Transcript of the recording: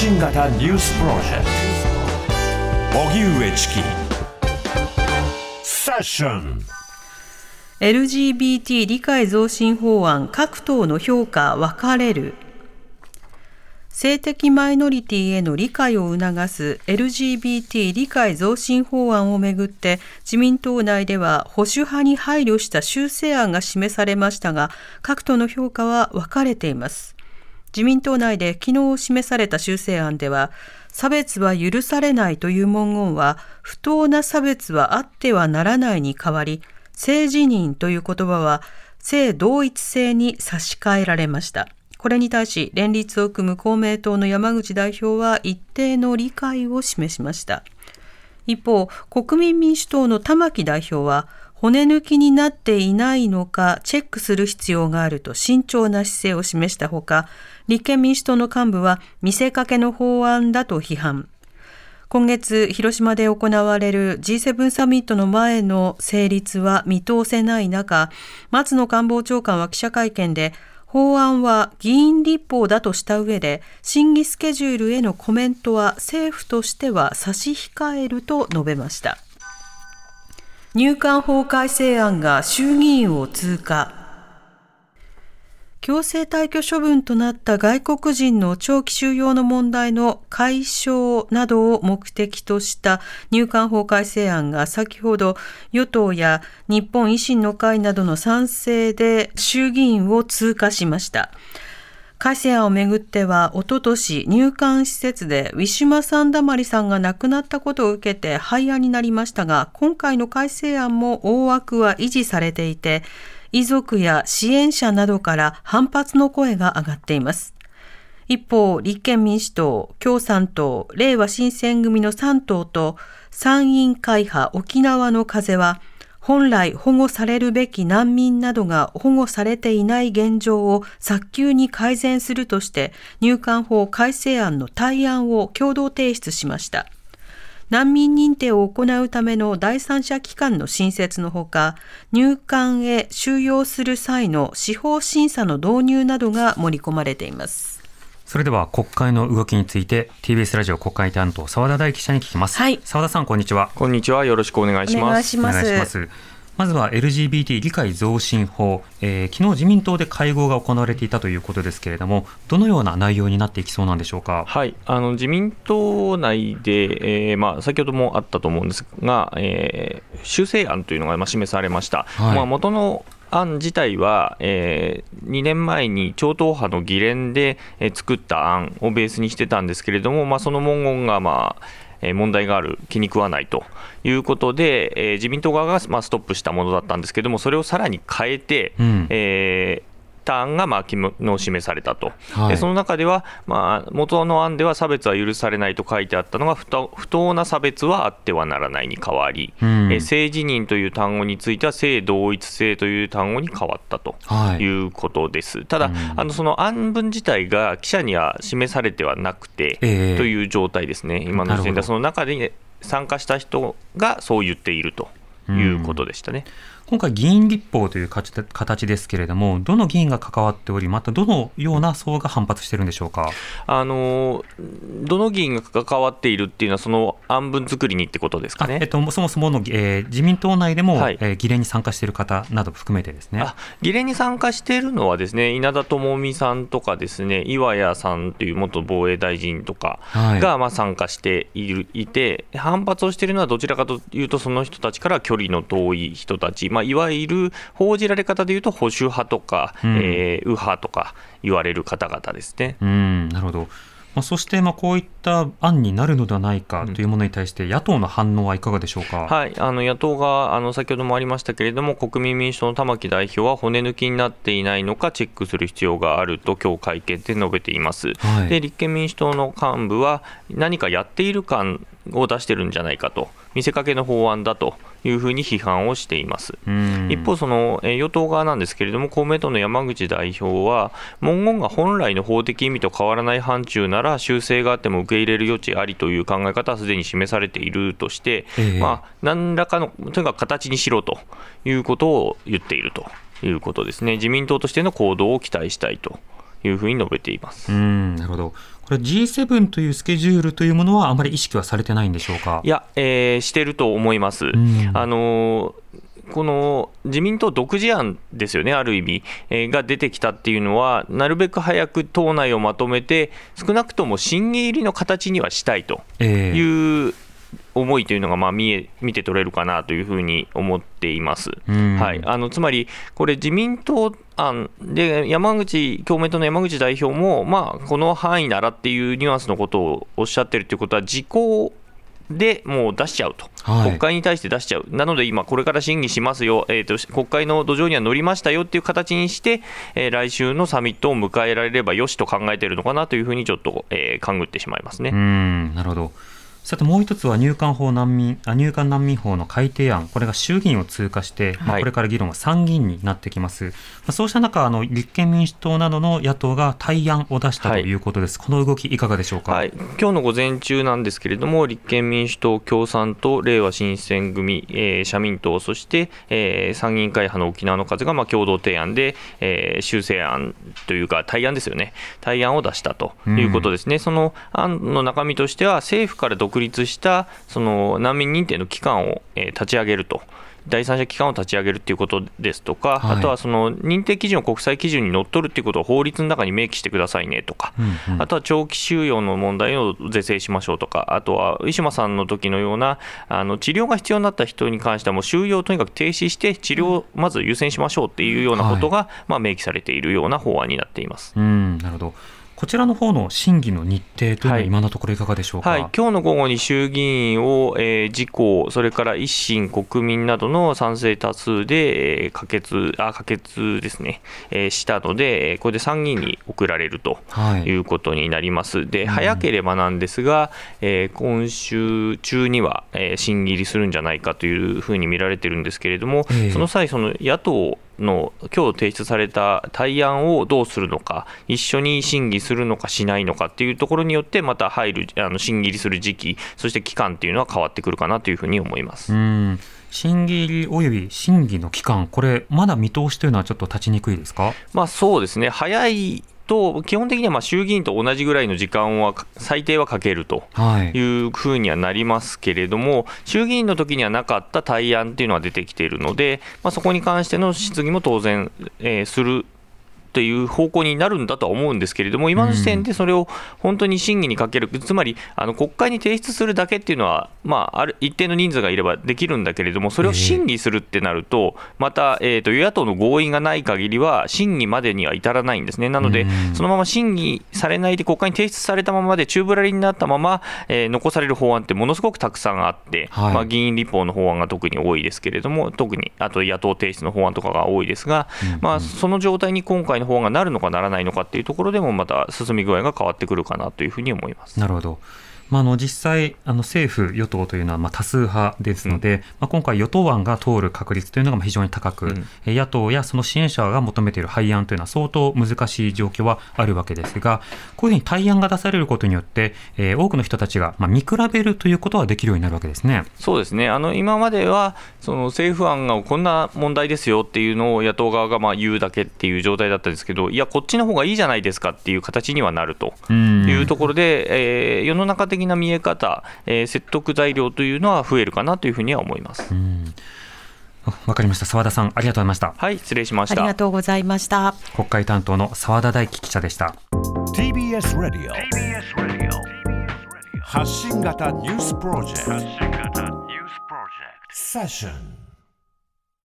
信型ニュースプロジェクト。荻上チキ。セッション。LGBT 理解増進法案各党の評価分かれる。性的マイノリティへの理解を促す LGBT 理解増進法案をめぐって自民党内では保守派に配慮した修正案が示されましたが各党の評価は分かれています。自民党内で昨日示された修正案では差別は許されないという文言は不当な差別はあってはならないに代わり性自認という言葉は性同一性に差し替えられました。これに対し連立を組む公明党の山口代表は一定の理解を示しました。一方国民民主党の玉木代表は骨抜きになっていないのかチェックする必要があると慎重な姿勢を示したほか立憲民主党の幹部は見せかけの法案だと批判。今月広島で行われる G7 サミットの前の成立は見通せない中松野官房長官は記者会見で法案は議員立法だとした上で審議スケジュールへのコメントは政府としては差し控えると述べました。入管法改正案が衆議院を通過強制退去処分となった外国人の長期収容の問題の解消などを目的とした入管法改正案が先ほど与党や日本維新の会などの賛成で衆議院を通過しました。改正案をめぐっては、おととし入管施設でウィシュマ・サンダマリさんが亡くなったことを受けて廃案になりましたが、今回の改正案も大枠は維持されていて、遺族や支援者などから反発の声が上がっています。一方、立憲民主党、共産党、令和新選組の3党と参院会派沖縄の風は、本来保護されるべき難民などが保護されていない現状を早急に改善するとして入管法改正案の対案を共同提出しました。難民認定を行うための第三者機関の新設のほか、入管へ収容する際の司法審査の導入などが盛り込まれています。それでは国会の動きについて TBS ラジオ国会担当澤田大記者に聞きます。はい。澤田さんこんにちは。こんにちは。よろしくお願いします。お願いします。まずは LGBT 理解増進法、えー、昨日自民党で会合が行われていたということですけれども、どのような内容になっていきそうなんでしょうか？はい、あの自民党内で、えーまあ、先ほどもあったと思うんですが、えー、修正案というのがまあ示されました。はい、まあ、元の案自体は、えー、2年前に超党派の議連で、えー、作った案をベースにしてたんですけれども、まあ、その文言が、まあえー、問題がある、気に食わないということで、えー、自民党側が、まあ、ストップしたものだったんですけれども、それをさらに変えて、うん、えーターンがまあ昨日示されたと、はい、でその中では、まあ、元の案では差別は許されないと書いてあったのが不当な差別はあってはならないに変わり、うん、え性自認という単語については性同一性という単語に変わったということです、はい、ただ、うん、あのその案文自体が記者には示されてはなくて、えー、という状態ですね、今の時点ではその中で参加した人がそう言っているということでしたね。うん今回、議員立法という形ですけれども、どの議員が関わっており、またどのような層が反発してるんでしょうか？あのどの議員が関わっているっていうのは、その案文作りにってことですかね、えっと、そもそもの、えー、自民党内でも、はい、えー、議連に参加している方など含めてですね。議連に参加しているのは、ですね稲田朋美さんとか、ですね岩屋さんという元防衛大臣とかが、まあ、参加しているいて、反発をしているのはどちらかというと、その人たちから距離の遠い人たち、まあ、いわゆる報じられ方でいうと保守派とか、うん、えー、右派とか言われる方々ですね。うんなるほど。まあ、そしてまあこういった案になるのではないかというものに対して、野党の反応はいかがでしょうか、はい、あの野党があの先ほどもありましたけれども、国民民主党の玉木代表は骨抜きになっていないのかチェックする必要があると、今日会見で述べています、はい、で立憲民主党の幹部は、何かやっている感を出してるんじゃないかと、見せかけの法案だというふうに批判をしています。一方、その与党側なんですけれども、公明党の山口代表は、文言が本来の法的意味と変わらない範疇なら、修正があっても受け入れる余地ありという考え方はすでに示されているとして、えー、まあ、何らかの、とにかく形にしろということを言っているということですね。自民党としての行動を期待したいというふうに述べています。うんなるほどこれ G7 というスケジュールというものはあまり意識はされてないんでしょうか？いや、えーしてると思います。ん。あのーこの自民党独自案ですよね、ある意味、えーが出てきたっていうのは、なるべく早く党内をまとめて、少なくとも審議入りの形にはしたいとええ。いう思いというのがまあ見え見て取れるかなというふうに思っています。うん。はい、あのつまり、これ、自民党案で、山口、公明党の山口代表も、まあ、この範囲ならっていうニュアンスのことをおっしゃってるということは、時効でもう出しちゃうと、はい。国会に対して出しちゃう、なので今、これから審議しますよ、えー、と国会の土壌には乗りましたよっていう形にして、えー来週のサミットを迎えられればよしと考えているのかなというふうに、ちょっと、えー勘ぐってしまいますね。うん。なるほどさてもう一つは入管法難民あ入管難民法の改定案。これが衆議院を通過して、まあはいこれから議論は参議院になってきます、まあ、そうした中あの立憲民主党などの野党が対案を出したとはい。いうことです、この動きいかがでしょうか、はい、今日の午前中なんですけれども、立憲民主党、共産党、れいわ新選組、えー社民党、そして、えー参議院会派の沖縄の風がまあ共同提案で、えー修正案というか、対案ですよね、対案を出したということですね、その案の中身としては、政府から独立したその難民認定の機関を、えー立ち上げると。第三者機関を立ち上げるということですとか、はい。あとはその認定基準を国際基準にのっとるということを法律の中に明記してくださいねとか、うんうん。あとは長期収容の問題を是正しましょうとか、あとはウィシュマさんの時のようなあの治療が必要になった人に関しては、もう収容をとにかく停止して、治療をまず優先しましょうっていうようなことが、まあ、明記されているような法案になっています。うん。なるほどこちらの方の審議の日程というのははい。今のところいかがでしょうか、はい、今日の午後に衆議院を、えー自公、それから維新、国民などの賛成多数で、えー可決あ可決ですね、えーしたので、えーこれで参議院に送られるとはい。いうことになります。で、早ければなんですが、えー今週中には、えー審議入りするんじゃないかというふうに見られてるんですけれども、ええ。その際、その野党の今日提出された対案をどうするのか、一緒に審議するのかしないのかっていうところによって、また入る、あの審議入りする時期、そして期間っていうのは変わってくるかなというふうに思います。うん。審議入りおよび審議の期間これまだ見通しというのはちょっと立ちにくいですか？まあそうですね、早いと、基本的にはまあ衆議院と同じぐらいの時間は、最低はかけると。はいいうふうにはなりますけれども、衆議院の時にはなかった対案っていうのは出てきているので、まあ、そこに関しての質疑も当然、えーするという方向になるんだとは思うんですけれども、今の時点でそれを本当に審議にかける、つまりあの国会に提出するだけっていうのは、まあ、ある一定の人数がいればできるんだけれども、それを審議するってなると、また、えー、と与野党の合意がない限りは、審議までには至らないんですね。なのでうん、そのまま審議されないで、国会に提出されたままで、宙ぶらりになったまま、えー残される法案ってものすごくたくさんあって、はい。まあ、議員立法の法案が特に多いですけれども、特にあと野党提出の法案とかが多いですが、まあ、その状態に今回の法案がなるのかならないのかっていうところでも、また進み具合が変わってくるかなというふうに思います。なるほど。まあ、あの実際、あの政府、与党というのはまあ多数派ですので、まあ、今回、与党案が通る確率というのがまあ非常に高く、うん。え野党やその支援者が求めている廃案というのは相当難しい状況はあるわけですが、こういうふうに対案が出されることによって、えー多くの人たちがまあ見比べるということはできるようになるわけですね。そうですね。あの今まではその政府案がこんな問題ですよっていうのを野党側がまあ言うだけっていう状態だったんですけど、いや、こっちの方がいいじゃないですかっていう形にはなるとうん。いうところで、えー世の中的な見え方、えー説得材料というのは増えるかなというふうには思います。うんわかりました。澤田さん、ありがとうございました。はい、失礼しましたありが。とうございました。国会担当の澤田大樹記者でした。TBS Radio 発信型ニュースプロジェクトセッション